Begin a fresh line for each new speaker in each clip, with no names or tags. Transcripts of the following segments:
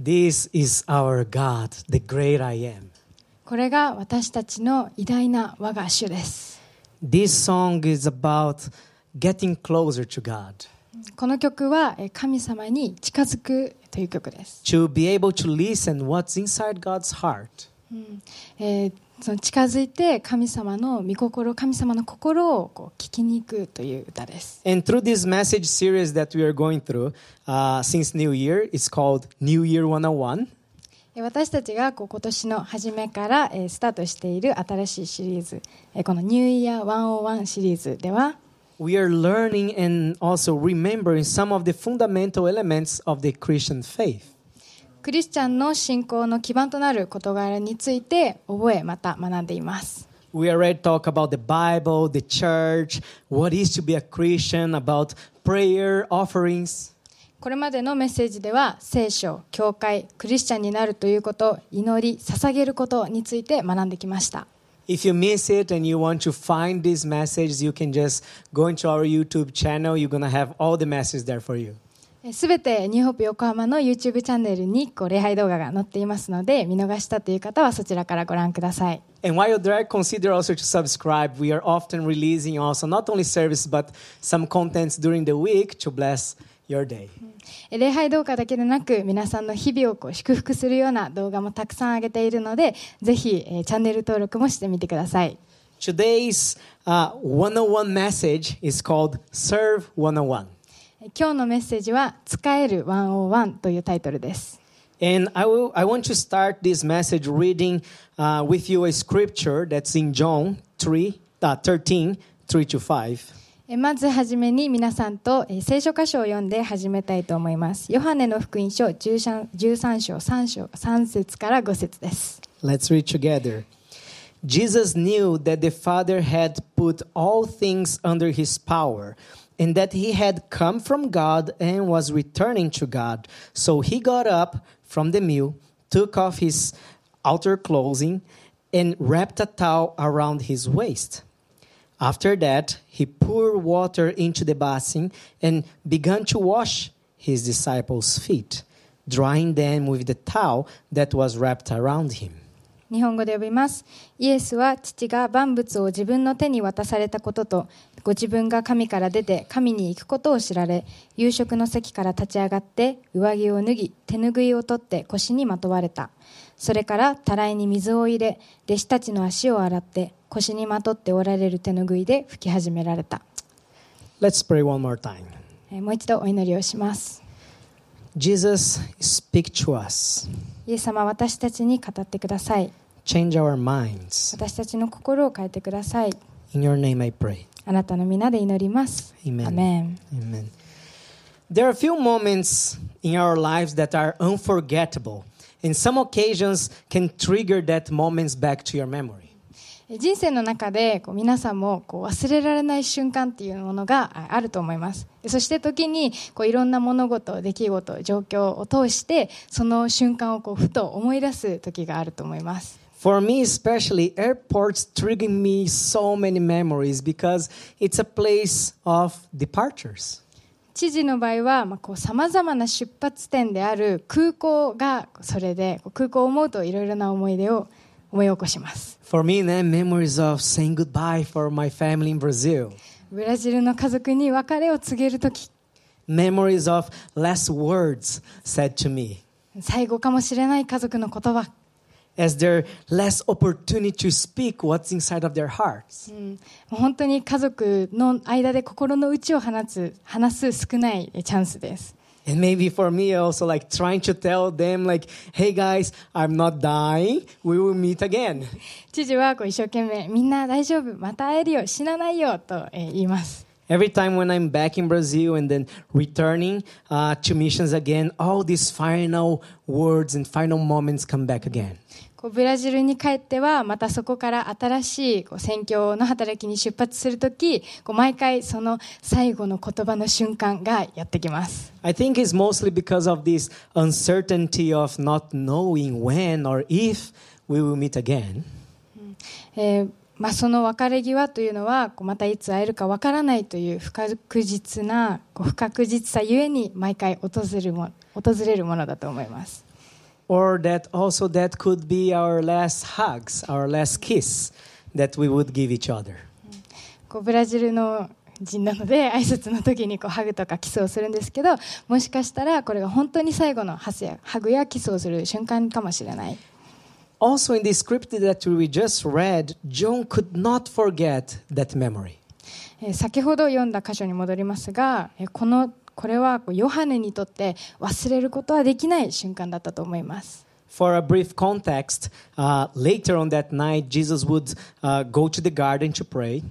This is our God, the great I am.
これが私たちの偉大な我が主です
This song is about getting closer to God,
この曲はえー神様に近づくという曲です、
to be able to listen what's inside God's heart.
えー その近づいて神様の御心神様の心をこう聞きに行くという歌です
And through this message series that we are going through uh, since New Year, it's called New Year 101.
えー私たちがこう今年の初めからえースタートしている新しいシリーズえーこのニューイヤー101シリーズでは
We are learning and also remembering some of the fundamental elements of the Christian faith.
クリスチャンの信仰の基盤となる事柄について覚えまた学んでいます
We already talked about the Bible, the church, what is to be a Christian, about prayer, offerings.
これまでのメッセージでは聖書、教会、クリスチャンになるということ、祈り、捧げることについて学んできました。
If you miss it and you want to find these messages, you can just go into our YouTube channel. You're going to have all the messages there for you.
すべてニューホープ横浜の YouTube チャンネルにこう礼拝動画が載っていますので見逃したという方はそちらからご覧ください。
There, service,
礼拝動画だけでなく皆さんの日々をこう祝福するような動画もたくさんあげているのでぜひチャンネル登録もしてみてください。
Today's、uh, 101 message is called Serve 101.
今日のメッセージは「使える101」というタイトルです。
And I, will, I want to start this message reading uh, with you a scripture that's in John 3, uh, 13, 3 to 5.
えまずはじめに皆さんとえー聖書箇所を読んで始めたいと思います。ヨハネの福音書 13, 13章3章3節から5節です。
Let's read together. Jesus knew that the Father had put all things under his power and that he had come from God and was returning to God. So he got up from the meal, took off his outer clothing, and wrapped a towel around his waist. After that, he poured water into the basin and began to wash his disciples' feet, drying them with the towel that was wrapped around him.
日本語で呼びます。イエスは父が万物を自分の手に渡されたことと、 ご自分が神から出て神に行くことを知られ、夕食の席から立ち上がって、上着を脱ぎ、手ぬぐいを取って腰にまとわれた。それから、たらいに水を入れ、弟子たちの足を洗って、腰にまとっておられる手ぬぐいで拭き始められた。
Let's pray one more time.
えーもう一度お祈りをします。
Jesus, speak to us.
イエス様、私たちに語ってください。
Change our minds.
私たちの心を変えてください。
In your name I pray.
あなたの皆で祈ります。
Amen.
アメン
Amen. There are a few moments in our lives that are unforgettable, and some occasions can trigger that moments back to your memory.
人生の中でこう皆さんもこう忘れられない瞬間っていうものがああると思いますそして時にこういろんな物事出来事状況を通してその瞬間をこうふと思い出す時があると思います
For me, especially, airports trigger me so many memories because it's a place of departures.
知事の場合はさまざ、まな出発点である空港がそれで空港を思うといろいろな思い出を思い起こします
For me, then, memories of saying goodbye for my family in Brazil.
ブラジルの家族に別れを告げる時
Memories of last words said to me.
最後かもしれない家族の言葉
as there less opportunity to speak what's inside of their hearts.
もう本当に家族の間で心の内を話す話す少ないチャンスです。
And maybe for me also like trying to tell them like, hey guys, I'm not dying. We will meet again.
知事はこう一生懸命みんな大丈夫また会えるよ死なないよと、えー言います。
Every time when I'm back in Brazil and then returning uh, to missions again, all these final words and final moments come back again.
こうブラジルに帰ってはまたそこから新しいこう宣教の働きに出発するときこう毎回その最後の言葉の瞬間がやってきます。
I think it's mostly because of this uncertainty of not knowing when or if we will meet again.
えーまあ、その別れ際というのはこうまたいつ会えるかわからないという不確実なこう不確実さゆえに毎回訪れるも訪れるものだと思います。
Or that also that could be our last hugs, our last kiss that we would give each other.
こうブラジルの人なので挨拶の時にこうハグとかキスをするんですけどもしかしたらこれが本当に最後のハスやハグやキスをする瞬間かもしれない
Also, in the script that we just read, John could not forget that memory.
えー先ほど読んだ箇所に戻りますがえーこのこれはこうヨハネにとって忘れることはできない瞬間だったと思います
For a brief context, uh, later on that night, Jesus would uh, go to the garden to pray.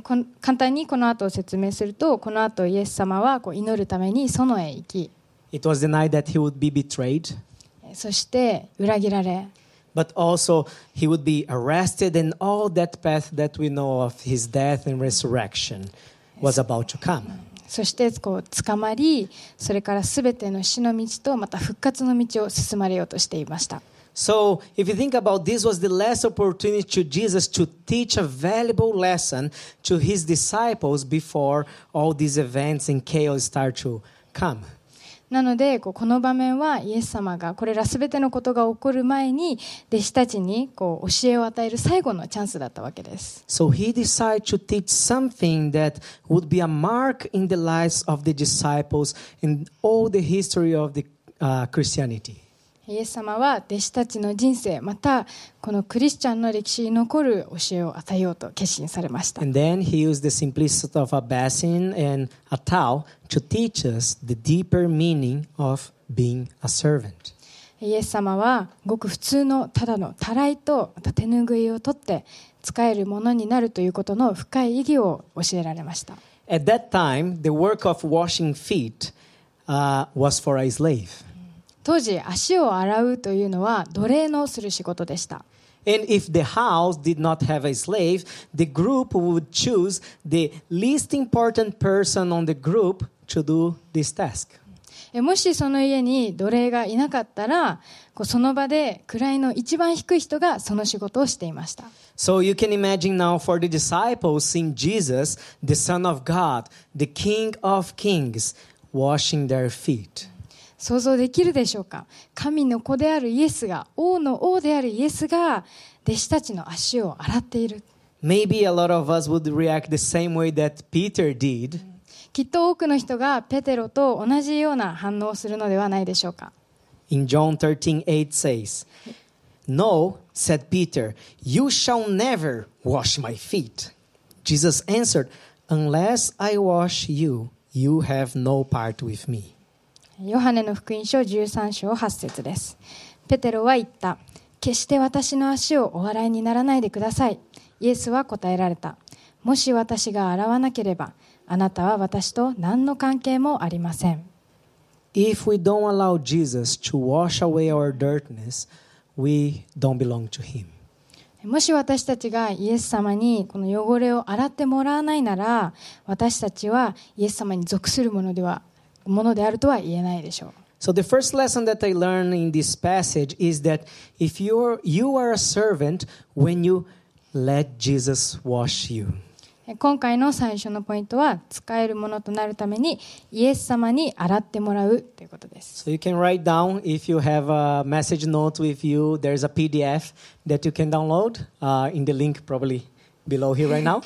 簡単にこの後を説明するとこの後イエス様はこう祈るために園へ行き
It was the night that he would be betrayed,
えーそして裏切られ
but also he would be arrested, and all that path that we know of his death and resurrection was about to come.
そしてこう捕まりそれから全ての死の道とまた復活の道を進まれようとしていました
So, if you think about this was the last opportunity to Jesus to teach a valuable lesson to his disciples before all these events and chaos start to come.
なのでこうこの場面はイエス様がこれら全てのことが起こる前に弟子たちにこう教えを与える最後のチャンスだったわけです
So he decided to teach something that would be a mark in the lives of the disciples in all the history of the uh, Christianity.
イエス様は弟子たちの人生またこのクリスチャンの歴史に残る教えを与えようと決心されました
And then he used the simplicity of a basin and a towel to teach us the deeper meaning of being a servant.
イエス様はごく普通のただのたらいとまた手ぬぐいを取って使えるものになるということの深い意義を教えられました
At that time, the work of washing feet uh, was for a slave.
当時足を洗うというのは奴隷のする仕事でした
And if the house did not have a slave, the group would choose the least important person on the group to do this task.
えもしその家に奴隷がいなかったらこうその場で位の一番低い人がその仕事をしていました
So you can imagine now for the disciples seeing Jesus, the Son of God, the King of Kings, washing their feet.
想像できるでしょうか神の子であるイエスが王の王であるイエスが弟子たちの足を洗っている
Maybe a lot of us would react the same way that Peter did.
きっと多くの人がペテロと同じような反応をするのではないでしょうか
In John 13 8 says, No, said Peter, you shall never wash my feet. Jesus answered, Unless I wash you, you have no part with me.
ヨハネの福音書13章8節です。ペテロは言った。決して私の足をお洗いにならないでください。イエスは答えられた。もし私が洗わなければあなたは私と何の関係もありません。
If we don't allow Jesus to wash away our dirtiness, we don't belong to him.
もし私たちがイエス様にこの汚れを洗ってもらわないなら私たちはイエス様に属するものではものであるとは言えないでしょう
So the first lesson that I learned in this passage is that if you're you are a servant when you let Jesus wash you.
今回の最初のポイントは使えるものとなるためにイエス様に洗ってもらうということです
So you can write down if you have a message note with you. There's a PDF that you can download uh, in the link probably Below here right now.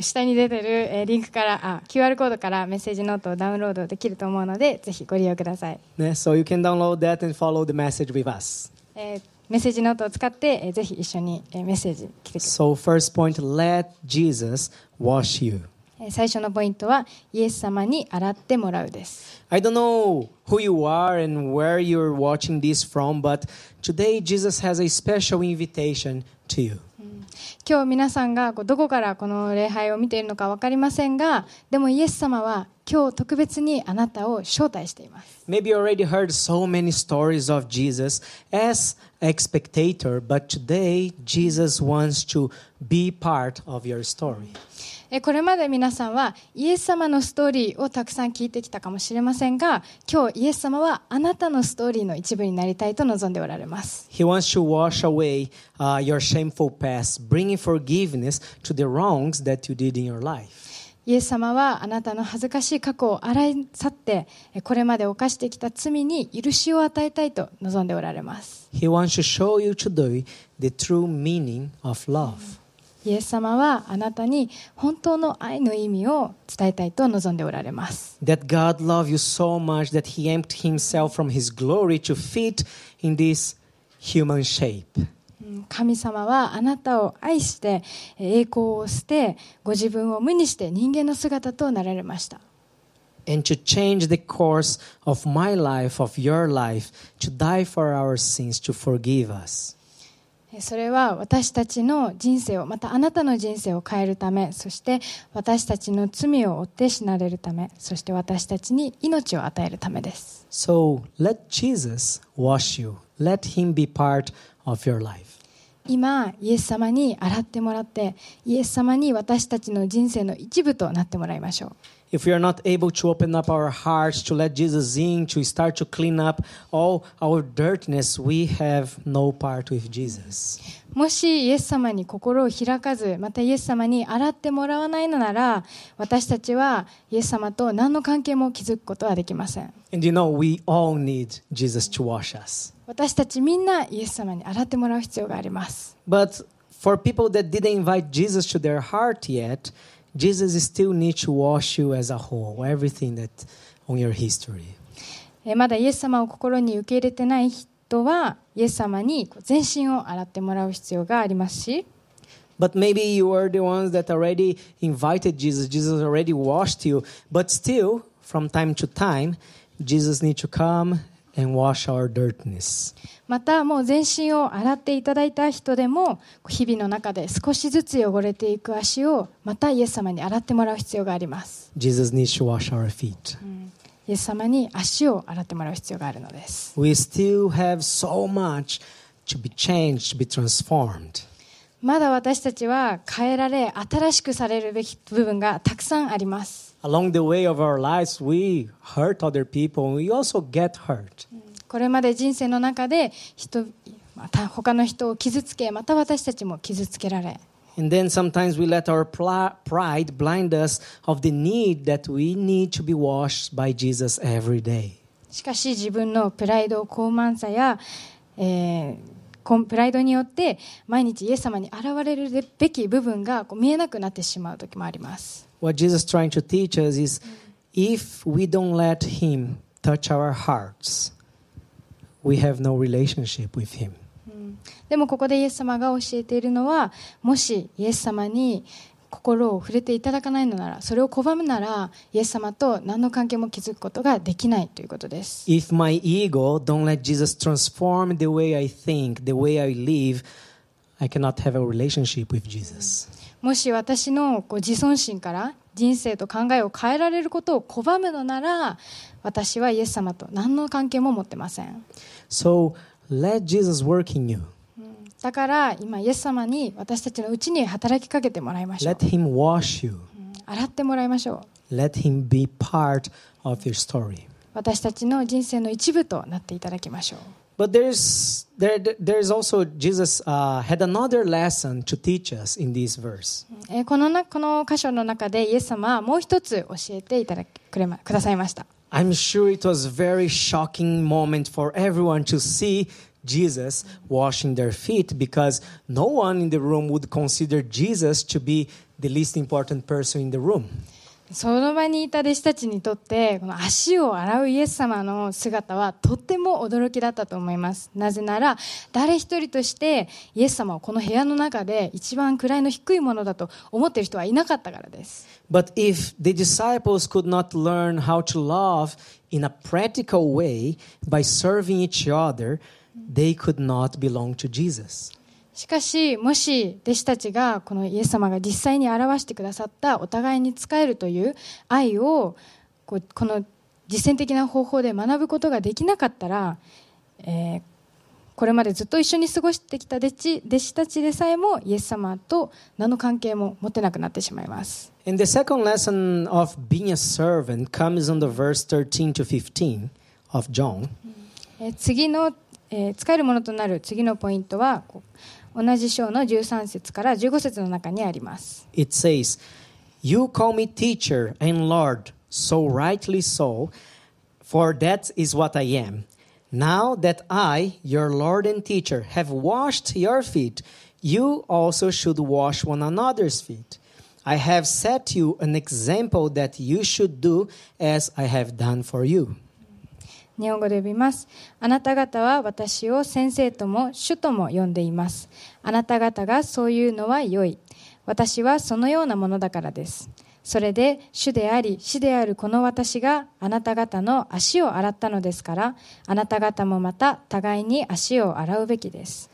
下に出てるえーリンクからあ QR コードからメッセージノートをダウンロードできると思うのでぜひご利用ください、
ね so you can download that and follow the message with us.
えーメッセージノートを使って、えーぜひ一緒に、えーメッセージ来てくださ
So first point, let Jesus wash you.
最初のポイントはイエス様に洗ってもらうです
I don't know who you are and where you're watching this from, but today Jesus has a special invitation to you.
今日皆さんがこうどこからこの礼拝を見ているのか分かりませんがでもイエス様は今日特別にあなたを招待しています
Maybe you already heard so many stories of Jesus as a spectator, but today Jesus wants to be part of your story.
えこれまで皆さんはイエス様のストーリーをたくさん聞いてきたかもしれませんが今日イエス様はあなたのストーリーの一部になりたいと望んでおられます
He wants to wash away uh, your shameful past, bringing forgiveness to the wrongs that you did in your life.
イエス様はあなたの恥ずかしい過去を洗い去ってえこれまで犯してきた罪に許しを与えたいと望んでおられます
He wants to show you today the true meaning of love.
イエス様はあなたに本当の愛の意味を伝えたいと望んでおられます
That God loved you so much that He emptied Himself from His glory to fit in this human shape.
うん神様はあなたを愛してえ栄光を捨てご自分を無にして人間の姿となられました
And to change the course of my life, of your life, to die for our sins, to forgive us.
えそれは私たちの人生をまたあなたの人生を変えるためそして私たちの罪を追って死なれるためそして私たちに命を与えるためです
So let Jesus wash you. Let Him be part of your life.
今イエス様に洗ってもらってイエス様に私たちの人生の一部となってもらいましょう
If we are not able to open up our hearts to let Jesus in, to start to clean up all our dirtiness, we have no part with Jesus.
もしイエス様に心を開かずまたイエス様に洗ってもらわないのなら私たちはイエス様と何の関係も築くことはできません
And you know, we all need Jesus to wash us.
私たちみんなイエス様に洗ってもらう必要があります
But for people that didn't invite Jesus to their heart yet, Jesus still needs to wash you as a whole, everything that on your history.
えーまだイエス様を心に受け入れてない人はイエス様にこう全身を洗ってもらう必要がありますし
But maybe you are the ones that already invited Jesus, Jesus already washed you, but still, from time to time, Jesus needs to come and wash our dirtiness.
またもう全身を洗っていただいた人でも日々の中で少しずつ汚れていく足をまたイエス様に洗ってもらう必要があります
Jesus needs to wash our feet.
イエス様に足を洗ってもらう必要があるのです
We still have so much to be changed, to be transformed.
まだ私たちは変えられ新しくされるべき部分がたくさんあります
Along the way of our lives, we hurt other people and we also get hurt.
これまで人生の中で人また他の人を傷つけまた私たちも傷つけられ
And then sometimes we let our pride blind us of the need that we need to be washed by Jesus every day.
しかし自分のプライド傲慢さや、えープライドによって毎日イエス様に現れるべき部分がこう見えなくなってしまう時もあります
What Jesus is trying to teach us is if we don't let Him touch our hearts, we have no relationship with Him.
でもここでイエス様が教えているのはもしイエス様に心を触れていただかないのならそれを拒むならイエス様と何の関係も築くことができないということです
If my ego don't let Jesus transform the way I think, the way I live, I cannot have a relationship with Jesus.
もし私のこう自尊心から人生と考えを変えられることを拒むのなら私はイエス様と何の関係も持ってません
So let Jesus work in you.
だから今イエス様に私たちのうちに働きかけてもらいましょう
Let Him wash you.
洗ってもらいましょう
Let Him be part of your story.
私たちの人生の一部となっていただきましょう
But there's there there's also Jesus uh, had another lesson to teach us in this verse.
えーこのなこの箇所の中でイエス様はもう一つ教えていただくれまくださいました
I'm sure it was a very shocking moment for everyone to see Jesus washing their feet because no one in the room would consider Jesus to be the least important person in the room.
その場にいた弟子たちにとってこの足を洗うイエス様の姿はとっても驚きだったと思いますなぜなら誰一人としてイエス様をこの部屋の中で一番位の低いものだと思っている人はいなかったからです
But if the disciples could not learn how to love in a practical way by serving each other, they could not belong to Jesus.
しかしもし弟子たちがこのイエス様が実際に表してくださったお互いに仕えるという愛をこうこの実践的な方法で学ぶことができなかったら、えーこれまでずっと一緒に過ごしてきた弟子弟子たちでさえもイエス様と何の関係も持てなくなってしまいます。
And the second lesson of being a servant comes on the verse 13 to 15 of John.
えー次の、えー使えるものとなる次のポイントは同じ章の13節から15節の中にあります。
It says, You call me teacher and Lord, so rightly so, for that is what I am. Now that I, your Lord and teacher, have washed your feet, you also should wash one another's feet. I have set you an example that you should do as I have done for you.
日本語で呼びます。あなた方は私を先生とも主とも呼んでいます。あなた方がそういうのは良い。私はそのようなものだからです。それで主であり死であるこの私があなた方の足を洗ったのですから、あなた方もまた互いに足を洗うべきです。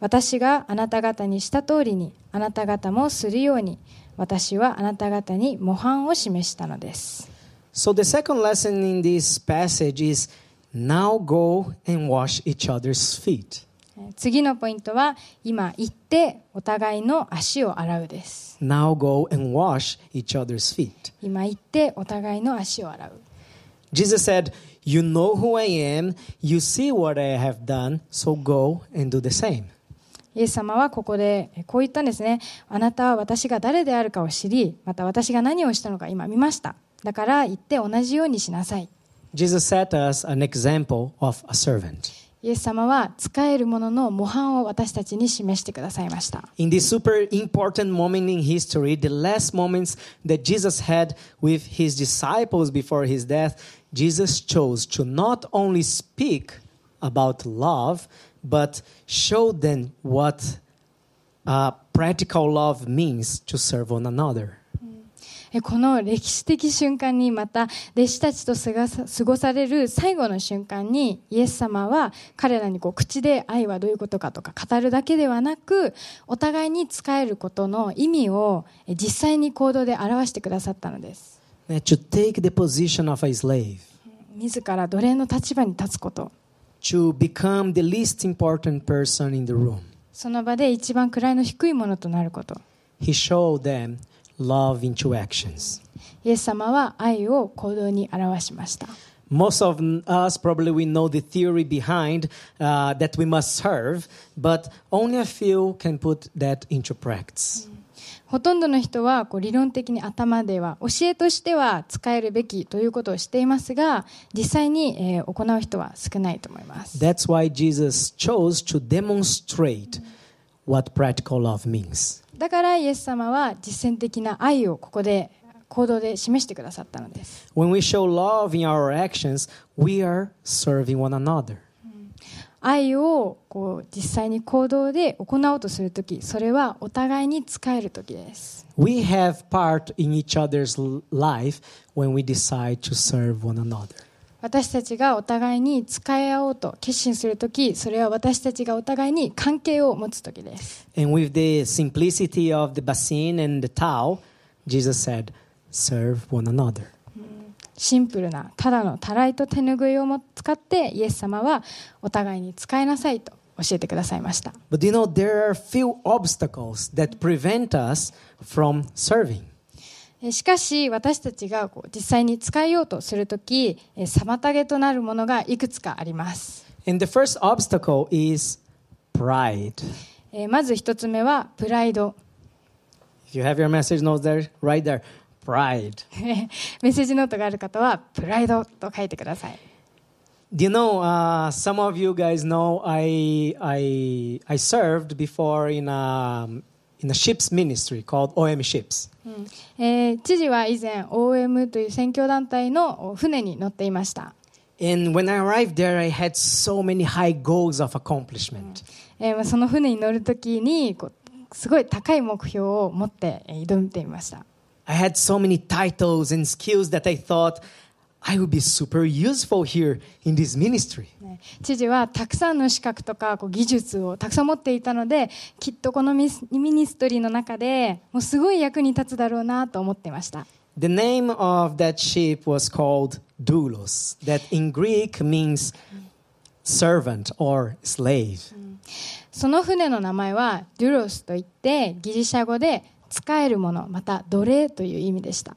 私があなた方にした通りにあなた方もするように私はあなた方に模範を示したのです。
So the second lesson in this passage is now go and wash each other's feet.
次のポイントは今行ってお互いの足を洗うです
Now go and wash each other's feet.
今行ってお互いの足を洗う
Jesus said, You know who I am, you see what I have done, so go and do the same.
イエス様はここでえこう言ったんですねあなたは私が誰であるかを知りまた私が何をしたのか今見ました だから行って同じようにしなさい
Jesus set us an example of a servant.
イエス様は使えるものの模範を私たちに示してくださいました
In this super important moment in history, the last moments that Jesus had with his disciples before his death, Jesus chose to not only speak about love, but show them what uh, practical love means to serve one another.
えこの歴史的瞬間にまた弟子たちと過ごされる最後の瞬間にイエス様は彼らにこう口で愛はどういうことかとか語るだけではなくお互いに仕えることの意味をえ実際に行動で表してくださったのです。
To take the position of a slave,
自ら奴隷の立場に立つこと。
To become the least important person in the room.
その場で一番位の低いものとなること。
He showed them love into actions.
イエス様は愛を行動に表しました
Most of us probably we know the theory behind uh, that we must serve, but only a few can put that into practice.
ほとんどの人はこう理論的に頭では教えとしては使えるべきということをしていますが実際に、えー行う人は少ないと思います
That's why Jesus chose to demonstrate what practical love means.
だからイエス様は実践的な愛をここで行動で示してくださったのです
When we show love in our actions, we are serving one another.
愛をこう実際に行動で行おうとするときそれはお互いに使えるときです
We have part in each other's life when we decide to serve one another.
私たちがお互いに使い合おうと決心するときそれは私たちがお互いに関係を持つときです
And with the simplicity of the basin and the towel, Jesus said, serve one another.
シンプルなただのたらいと手ぬぐいをも使ってイエス様はお互いに使いなさいと教えてくださいました
But you know, there are few obstacles that prevent us from serving.
えしかし私たちがこう実際に使いようとするときえ妨げとなるものがいくつかあります
And the first obstacle is pride.
えまず一つ目はプライド
If you have your message notes there, right there, pride.
メッセージノートがある方はプライドと書いてください
Do you know, uh, some of you guys know I, I, I served before in a, in a ships ministry called OM Ships.
えー知事は以前 OM という宣教団体の船に乗っていました
And when I arrived there, I had so many high goals of accomplishment.
えーまあその船に乗るときにこうすごい高い目標を持ってえー挑んでいました
I had so many titles and skills that I thought I would be super useful here in this ministry.
ね知事はたくさんの資格とかこう技術をたくさん持っていたのできっとこのミニストリーの中でもうすごい役に立つだろうなと思っていました
The name of that ship was called Doulos, that in Greek means servant or slave.
その船の名前はデュロスといってギリシャ語で使えるものまた奴隷という意味でした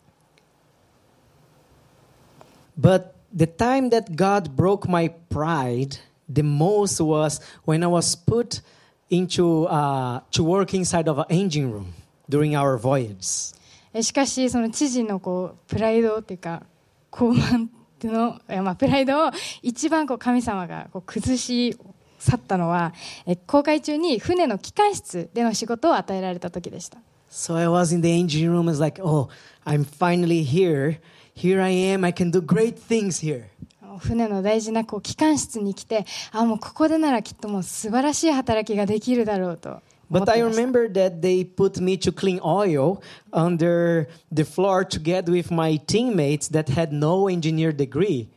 But the time that God broke my pride the most was when I was put into uh, to work inside of an engine room during our voyage.
えしかしその知事のこうプライドっていうか高慢の、えまあ、プライドを一番こう神様がこう崩し去ったのはえ航海中に船の機関室での仕事を与えられた時でした
So I was in the engine room. I was like, oh, I'm finally here. Here I am. I can do great things here.
船の大事なこう機関室に来てあもうここでならきっともう素晴らしい働きができるだろうと
But I remember that they put me to clean oil under the floor together with my teammates that had no engineer degree.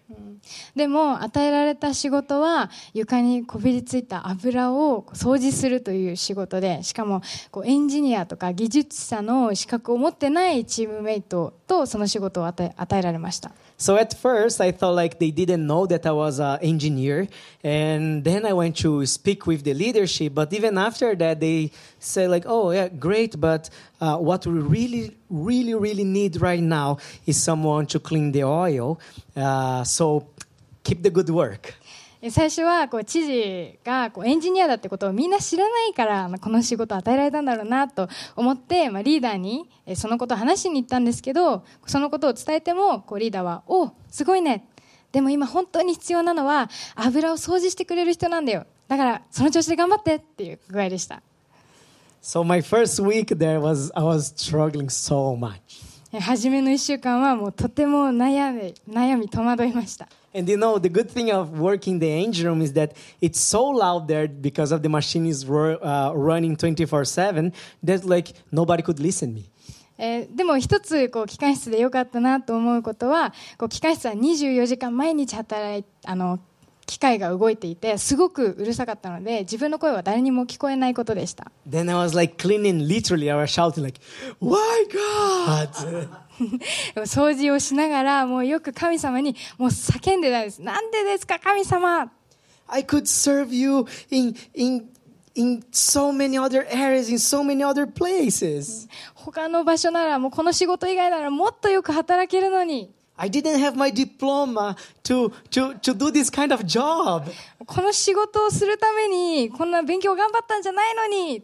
でも与えられた仕事は床にこびりついた油を掃除するという仕事でしかもこうエンジニアとか技術者の資格を持ってないチームメイトとその仕事を与え与えられました
So at first, I thought like they didn't know that I was an engineer, and then I went to speak with the leadership. But even after that, they say like, "Oh yeah, great, but uh, what we really, really, really need right now is someone to clean the oil. Uh, so keep the good work."
え最初はこう知事がこうエンジニアだってことをみんな知らないからまあこの仕事を与えられたんだろうなと思って、まあ、リーダーにえそのことを話しに行ったんですけどそのことを伝えてもこうリーダーは「おすごいね。でも今本当に必要なのは油を掃除してくれる人なんだよ。だからその調子で頑張って」っていう具合でした。
So my first week there was I was struggling so much.
え初めの1週間はもうとても悩み悩み戸惑いました
And you know, the good thing of working the engine room is that it's so loud there because of the machine is uh, running 24/7 that like nobody could listen me.
えーでも一つこう機関室で良かったなと思うことはこう機関室は24時間毎日働いあの機械が動いていてすごくうるさかったので自分の声は誰にも聞こえないことでした
Then I was like cleaning literally. I was shouting like, "Why God?"
掃除をしながらもうよく神様にもう叫んでたんですなんでですか神様
I could serve you in in in so many other areas, in so many other places.
他の場所ならもうこの仕事以外ならもっとよく働けるのに
I didn't have my diploma to to to do this kind of job.
この仕事をするためにこんな勉強頑張ったんじゃないのに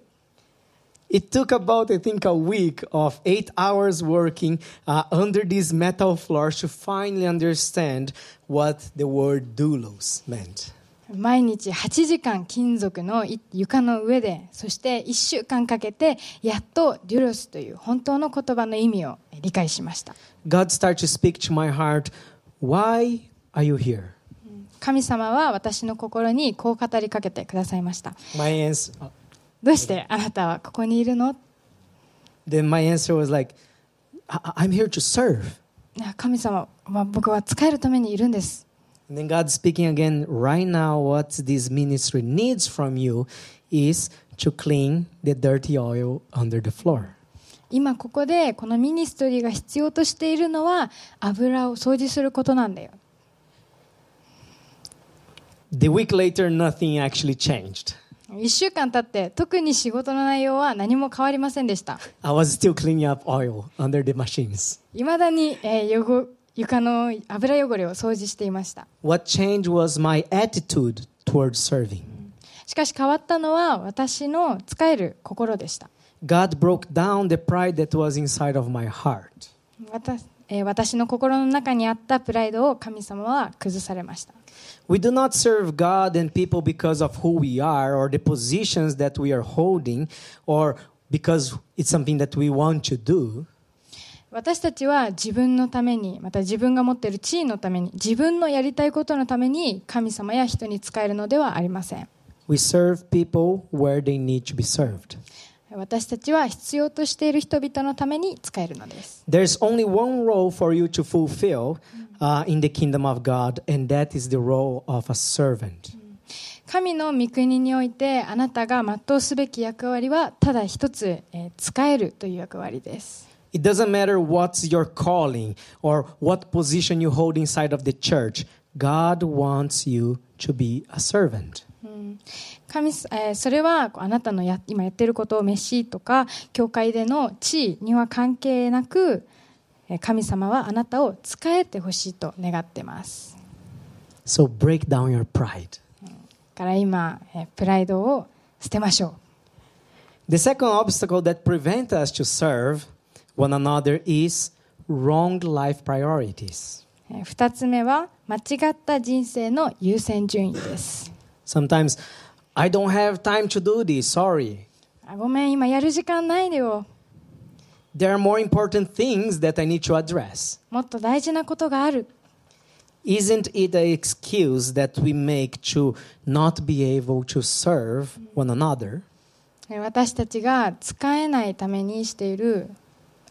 It took about, I think, a week of eight hours working uh, under these metal floors to finally understand what the word doulos meant.
毎日8時間金属のい床の上でそして1週間かけてやっとデュロスという本当の言葉の意味を理解しました
God started to speak to my heart, Why are you here?
神様は私の心にこう語りかけてくださいました
My answer,
どうしてあなたはここにいるの
then my answer was like, I- I'm here to serve.
神様は僕は使えるためにいるんです
And then God speaking again, right now, what this ministry needs from you is to clean the dirty oil under the floor.
今ここでこのミニストリーが必要としているのは油を掃除することなんだよ
The week later, nothing actually changed.
1週間たって特に仕事の内容は何も変わりませんでした。いまだに、えー、床の油汚れを掃除していました。しかし変わったのは私の使える心でした。
God broke down the pride that was inside of my heart.
私の心の中にあったプライドを神様は崩されました
We do not serve God and people because of who we are or the positions that we are holding or because it's something that we want to do.
私たちは自分のためにまた自分が持っている地位のために自分のやりたいことのために神様や人に仕えるのではありません
We serve people where they need to be served.
私たちは必要としている人々のために使えるのです
There's only one role for you to fulfill uh, in the kingdom of God, and that is the role of a servant.
神の御国においてあなたが全うすべき役割はただ一つ、えー使えるという役割です
It doesn't matter what's your calling or what position you hold inside of the church. God wants you to be a servant.
神す、えーそれはあなたのや今やっていることを飯とか教会での地位には関係なくえー神様はあなたを使えてほしいと願ってます
So break down your pride.
だから今、えープライドを捨てましょう
The second obstacle that prevents us to serve one another is wrong life priorities.
えー二つ目は間違った人生の優先順位です
Sometimes, I don't have time to do this, sorry.
あごめん今やる時間ないでよ
There are more important things that I need to address.
もっと大事なことがある
Isn't it an excuse that we make to not be able to serve one another?
えー私たちが使えないためにしている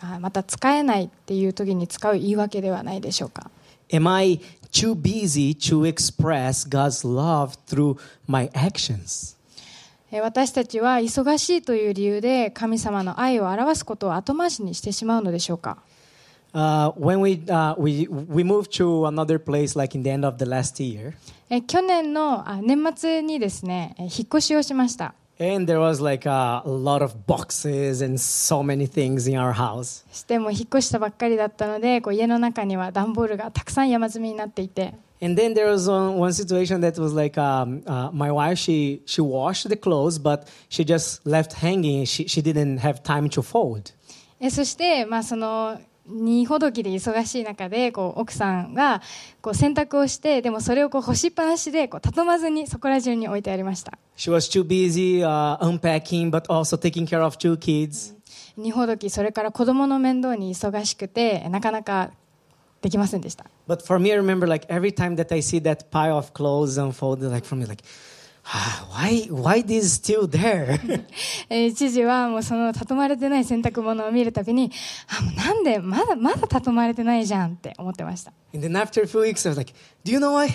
あまた使えないっていう時に使う言い訳ではないでしょうか
Am I too busy to express God's love through my actions?
えー私たちは忙しいという理由で神様の愛を表すことを後回しにしてしまうのでしょうか
Uh, when we, uh, we, we moved to another place, like in the end of the last year,
えー去年のあ年末にですねえー引っ越しをしました
and there was like a, lot of boxes and so many things in our house.
しても引っ越したばっかりだったのでこう家の中には段ボールがたくさん山積みになっていて
And then there was one, one situation that was like um, uh, my wife, she, she washed the clothes, but she just left hanging. She, she didn't have time to fold.
えそして、まあ、その 荷ほどきで忙しい中でこう奥さんがこう洗濯をしてでもそれをこう干しっぱなしでこう畳まずにそこら中に置いてありました
She was too busy uh, unpacking, but also taking care of two kids.
荷ほどきそれから子供の面倒に忙しくてなかなかできませんでした
But for me, I remember like every time that I see that pile of clothes unfolded, like from me, like, ah, why, why this still there?
えー一時はもうその畳まれてない洗濯物を見るたびにあもうなんでまだまだ畳まれてないじゃんって思ってました
and then after a few weeks, I was like, do you know what?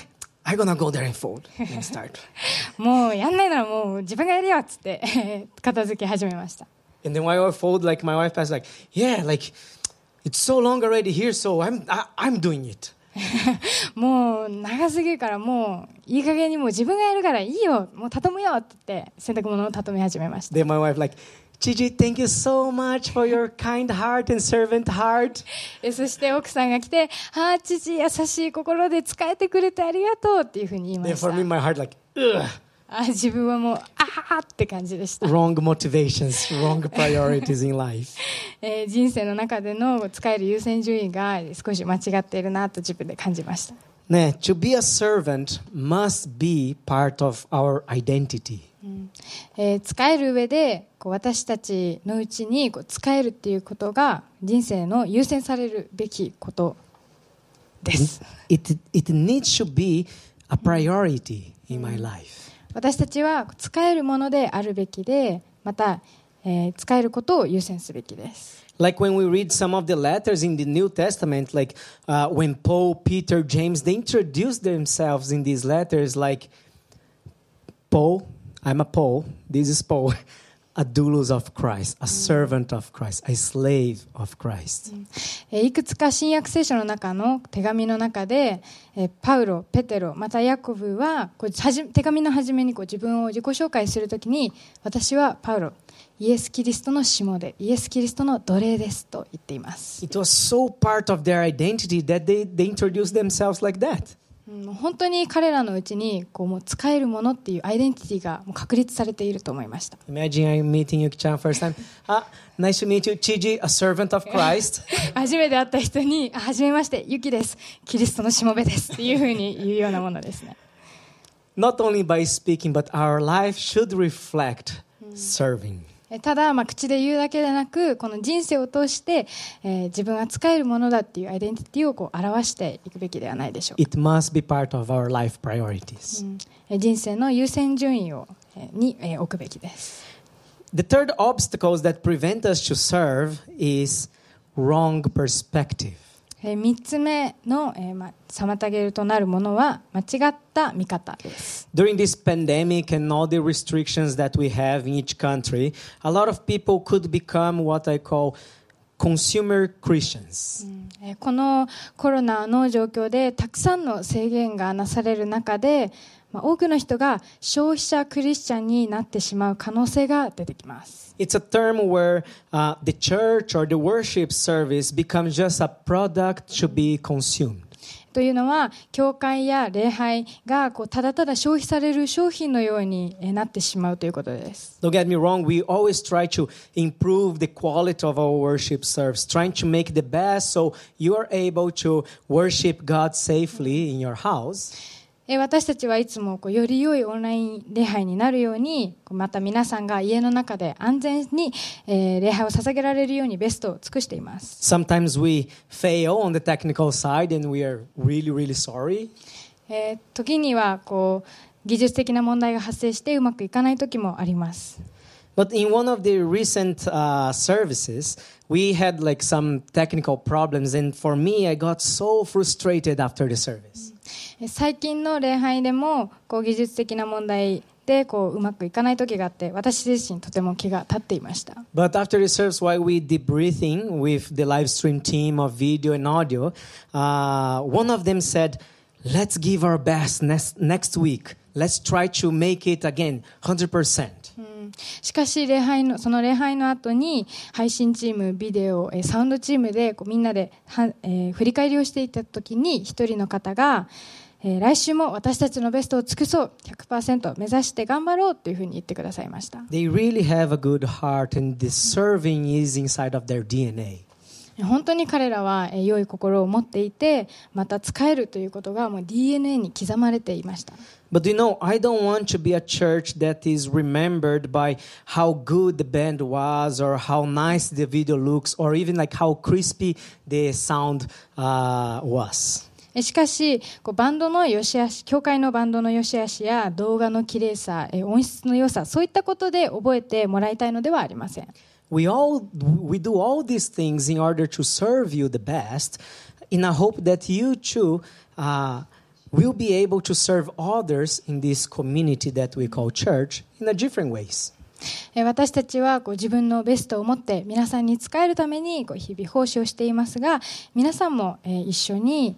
I'm gonna go there and fold and start.
もうやんないならもう自分がやるよっつってえー片付け始めました
and then while I fold, like my wife was like, yeah, like it's so long already here, so I'm, I, I'm doing it.
もう長すぎるからもういい加減にもう自分がやるからいいよもう畳むよって言って洗濯物を畳み始めました。
Then my wife like, Gigi, thank you so much for your kind heart and servant heart.
えそして奥さんが来て「ああ父優しい心で使えてくれてありがとう」っていうふうに言いまし
for me,
た
my heart like, ugh,
あ自分はもう「ああ」って感じでした、
wrong motivations, wrong priorities in life.
えー人生の中での使える優先順位が少し間違っているなと自分で感じました
Ne, to be a servant must be part of our identity.
えー使える上でこう私たちのうちにこう使えるっていうことが人生の優先されるべきことです。
It, it needs to be a priority in my life.
私たちは使えるものであるべきでまた、えー使えることを優先すべきです。
Like when we read some of the letters in the New Testament, like uh, when Paul, Peter, James, they introduce themselves in these letters like, Paul, I'm a Paul, this is Paul, a doulos of Christ, a servant of Christ, a slave of Christ.
えーいくつか新約聖書の中の手紙の中で、えーパウロ、ペテロ、またヤコブはこう手紙の初めにこう自分を自己紹介するときに私はパウロ、イエス・キリストのしもで、イエス・キリストの奴隷ですと言っています。
It was so part of their identity that they, they introduced themselves like that.
うん本当に彼らのうちにこうもう使えるものっていうアイデンティティがもう確立されていると思いました。
Imagine I'm meeting Yuki-chan first time. Ah, nice to meet you, Chiji, a servant of Christ.
初めて会った人に、あはじめまして、ユキです。キリストのしもべです。っていうふうに言うようなものですね。
Not only by speaking, but our life should reflect serving.
ただ、まあ、口で言うだけでなくこの人生を通して、えー、自分が使えるものだっていうアイデンティティをこう表していくべきではないでしょう人生の優先順位を、えー、に、えー、置くべきです。
The third obstacles that prevent us to serve is wrong perspective.
えー三つ目の、えーまあ、妨げるとなるものは間違った見方です。
During this pandemic and all the restrictions that we have in each country, a lot of people could become what I call consumer Christians.
えーこのコロナの状況でたくさんの制限がなされる中で、まあ、多くの人が消費者クリスチャンになってしまう可能性が出てきます。
It's a term where uh, the church or the worship service becomes just a product to be consumed.
というのは教会や礼拝がこうただただ消費される商品のようにえーなってしまうということです
Don't get me wrong, we always try to improve the quality of our worship service, trying to make the best so you are able to worship God safely in your house.
えー私たちはいつもこうより良いオンライン礼拝になるようにこうまた皆さんが家の中で安全に、えー礼拝を捧げられるようにベストを尽くしています
Sometimes we fail on the technical side and we are really, really sorry.
えー時にはこう技術的な問題が発生してうまくいかない時もあります
But in one of the recent uh, services, we had like some technical problems, and for me, I got so frustrated after the service.
えー最近の礼拝でもこう技術的な問題でこううまくいかない時があって私自身とても気が立っていました
But after the service, while we debriefing with the live stream team of video and audio, uh, one of them said, "Let's give our best next next week. Let's try to make it again, hundred percent."
しかし礼拝のその礼拝の後に配信チームビデオえーサウンドチームでこうみんなでは、えー振り返りをしていた時に一人の方が、えー来週も私たちのベストを尽くそう100%目指して頑張ろうというふうに言ってくださいました
They really have a good heart, and the serving is inside of their DNA.
本当に彼らはえー良い心を持っていてまた使えるということがもう DNA に刻まれていました
But you know, I don't want to be a church that is remembered by how good the band was, or how nice the video looks, or even like how crispy the sound uh, was.
えしかしこうバンドの良し悪し教会のバンドの良し悪しや動画の綺麗さえ音質の良さそういったことで覚えてもらいたいのではありません
We all we do all these things in order to serve you the best, in a hope that you too uh, will be able to serve others in this community that we call church in a different ways.
え私たちはこう自分のベストを持って皆さんに使えるためにこう日々奉仕をしていますが皆さんもえー一緒に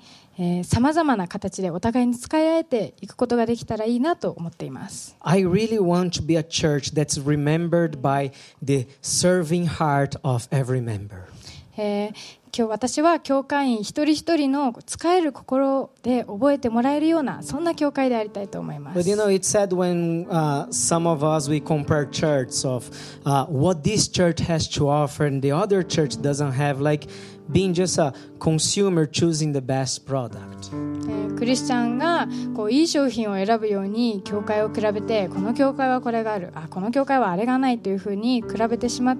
さまざまな形でお互いに使い合えていくことができたらいいなと思っています
I really want to be a church that's remembered by the serving heart of every member.
えー今日私は教会員一人一人の使える心で覚えてもらえるようなそんな教会でありたいと思いま
But
す
you know, it's sad when uh, some of us we compare churches of uh, what this church has to offer and the other church doesn't have, like being just a consumer choosing the best product.
えークリスチャンがこういい商品を選ぶように教会を比べてこの教会はこれがあるあこの教会はあれがないというふうに比べてしま比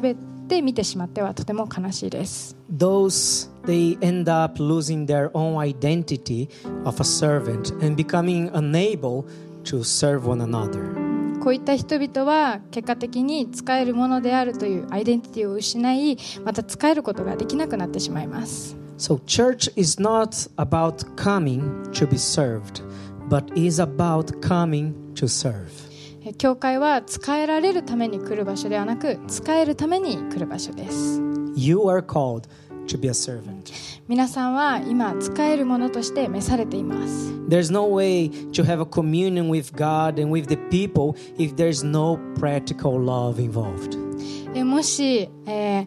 べて見てしまってはとても悲しいです
Those they end up losing their own identity of a servant and becoming unable to serve one another.
こういった人々は結果的に使えるものであるというアイデンティティを失いまた使えることができなくなってしまいます
So, church is not about coming to be served, but is about coming to serve.
え教会は使えられるために来る場所ではなく使えるために来る場所です
You are called to be a servant.
皆さんは今使えるものとして召されています
There's no way to have a communion with God and with the people if there's no practical love involved.
えもし、えー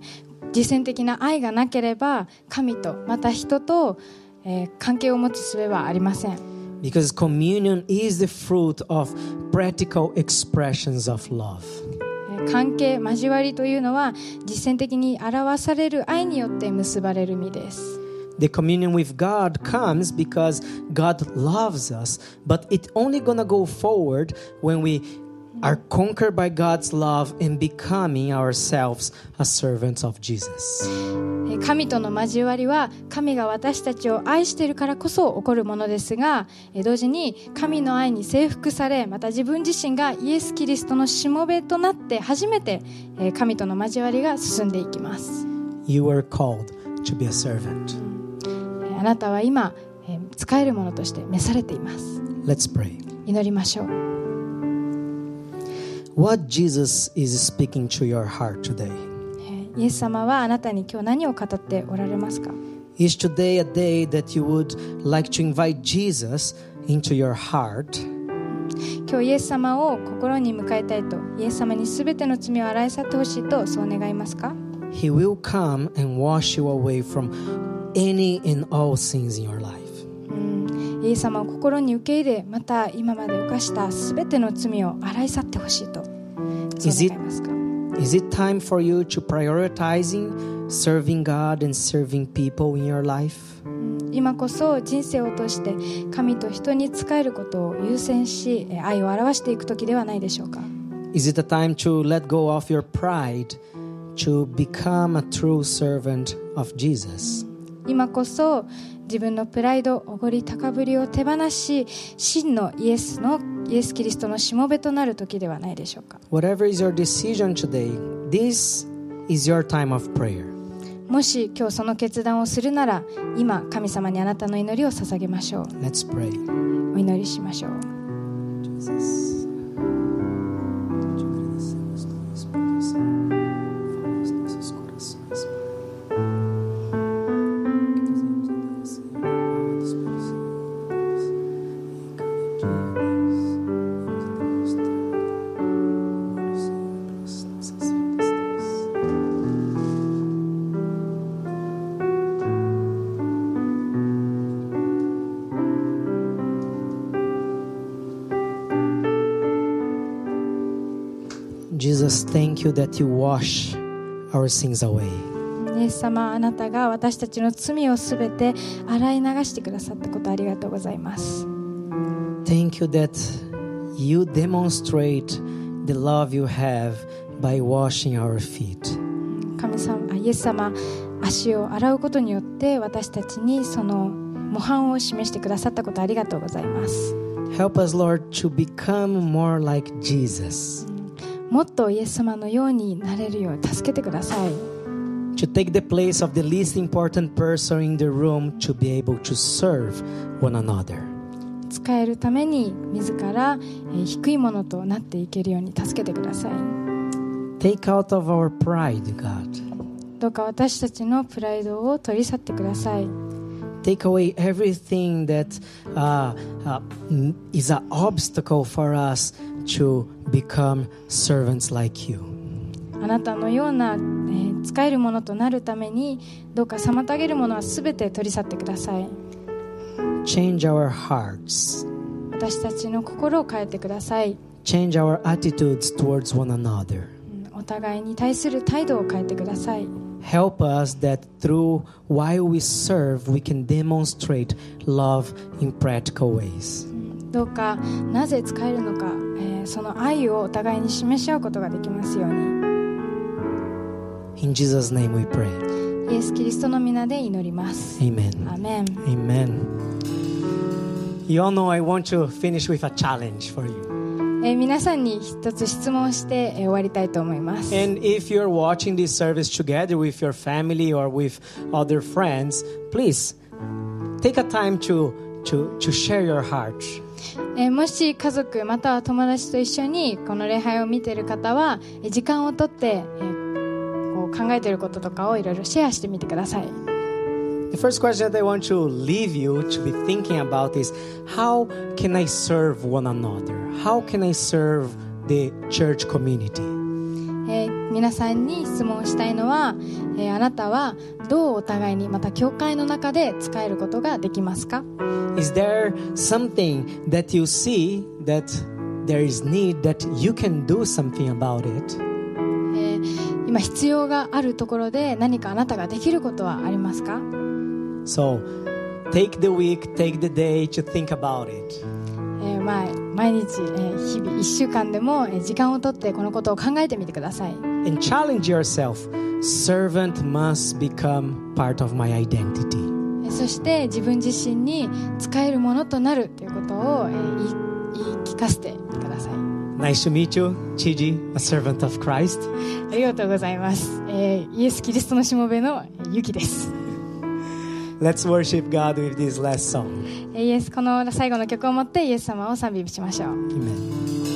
実践的な愛がなければ神とまた人と、えー関係を持つ術はありません
Because communion is the fruit of practical expressions of love.
関係交わりというのは実践的に表される愛によって結ばれる身です
The communion with God comes because God loves us, but it's only gonna go forward when we are conquered by God's love and becoming ourselves a servant of Jesus.
えー神との交わりは神が私たちを愛しているからこそ起こるものですがえー同時に神の愛に征服されまた自分自身がイエス・キリストのしもべとなって初めてえー神との交わりが進んでいきます
You are called to be a servant.
えーあなたは今えー使えるものとして召されています
Let's pray.
祈りましょう
What Jesus is speaking to your heart today?
えーイエス様はあなたに今日何を語っておられますか
Is today a day that you would like to invite Jesus into your heart?
今日イエス様を心に迎えたいとイエス様に全ての罪を洗い去ってほしいとそう願いますか
He will come and wash you away from any and all sins in your life.
イエス様を心に受け入れまた今まで犯したすべての罪を洗い去ってほしいと
Is it-
願いますか
Is it time for you to prioritizing serving God and serving people in your life?
今こそ人生を通して神と人に仕えることを優先しえ愛を表していく時ではないでしょうか
Is it a time to let go of your pride to become a true servant of Jesus?
今こそ自分のプライドおごり高ぶりを手放し真のイエスのイエス・キリストのしもべとなる時ではないでしょうか
Whatever is your decision today, this is your time of prayer.
もし今日その決断をするなら今神様にあなたの祈りを捧げましょう
Let's pray.
お祈りしましょう
Jesus. Thank you that you wash our sins away.
イエス様あなたが私たちの罪をすべて洗い流してくださったことありがとうございます
Thank you that you demonstrate the love you have by washing our feet.
神様あイエス様足を洗うことによって私たちにその模範を示してくださったことありがとうございます
Help us, Lord, to become more like Jesus,
もっとイエス様のようになれるよう助けてください
to take the place of the least important person in the room to be able to serve one another.
使えるために自らえー低いものとなっていけるように助けてください
Take out of our pride, God.
どうか私たちのプライドを取り去ってください
Take away everything that uh, uh, is an obstacle for us to become servants like you.
あなたのような、えー使えるものとなるためにどうか妨げるものは全て取り去ってください
Change our hearts,
私たちの心を変えてください
change our attitudes towards one another.
うんお互いに対する態度を変えてください
Help us that through while we serve, we can demonstrate love in practical ways.
どうかなぜ使えるのか、えーその愛をお互いに示し合うことができますように
In Jesus' name we pray.
イエス・キリストの皆で祈ります
Amen.
アーメン
Amen. You all know I want to finish with a challenge for you.
えー皆さんに一つ質問をして、えー終わりたいと思います
And if you're watching this service together with your family or with other friends, please take a time to, to, to share your heart.
えーもし家族または友達と一緒にこの礼拝を見ている方はえー時間をとって、えーこう考えていることとかをいろいろシェアしてみてください
The first question that I want to leave you to be thinking about is how can I serve one another? How can I serve the church community?
えー皆さんに質問したいのは、えーあなたはどうお互いにまた教会の中で使えることができますか
Is there something that you see that there is need that you can do something about it?
えー今必要があるところで何かあなたができることはありますか
So take the week, take the day to think about it.
えーまあ毎日、えー日々1週間でもえー時間をとってこのことを考えてみてください
And challenge yourself. Servant must become part of my identity.
えーそして自分自身に使えるものとなるということを、えー言い聞かせてください
Nice to meet you, Chiji, a servant of Christ.
ありがとうございます、えーイエス・キリストのしもべのえーユキです、
Let's worship God with this last song.
えーイエスこの最後の曲をもってイエス様を賛美しましょう
Amen.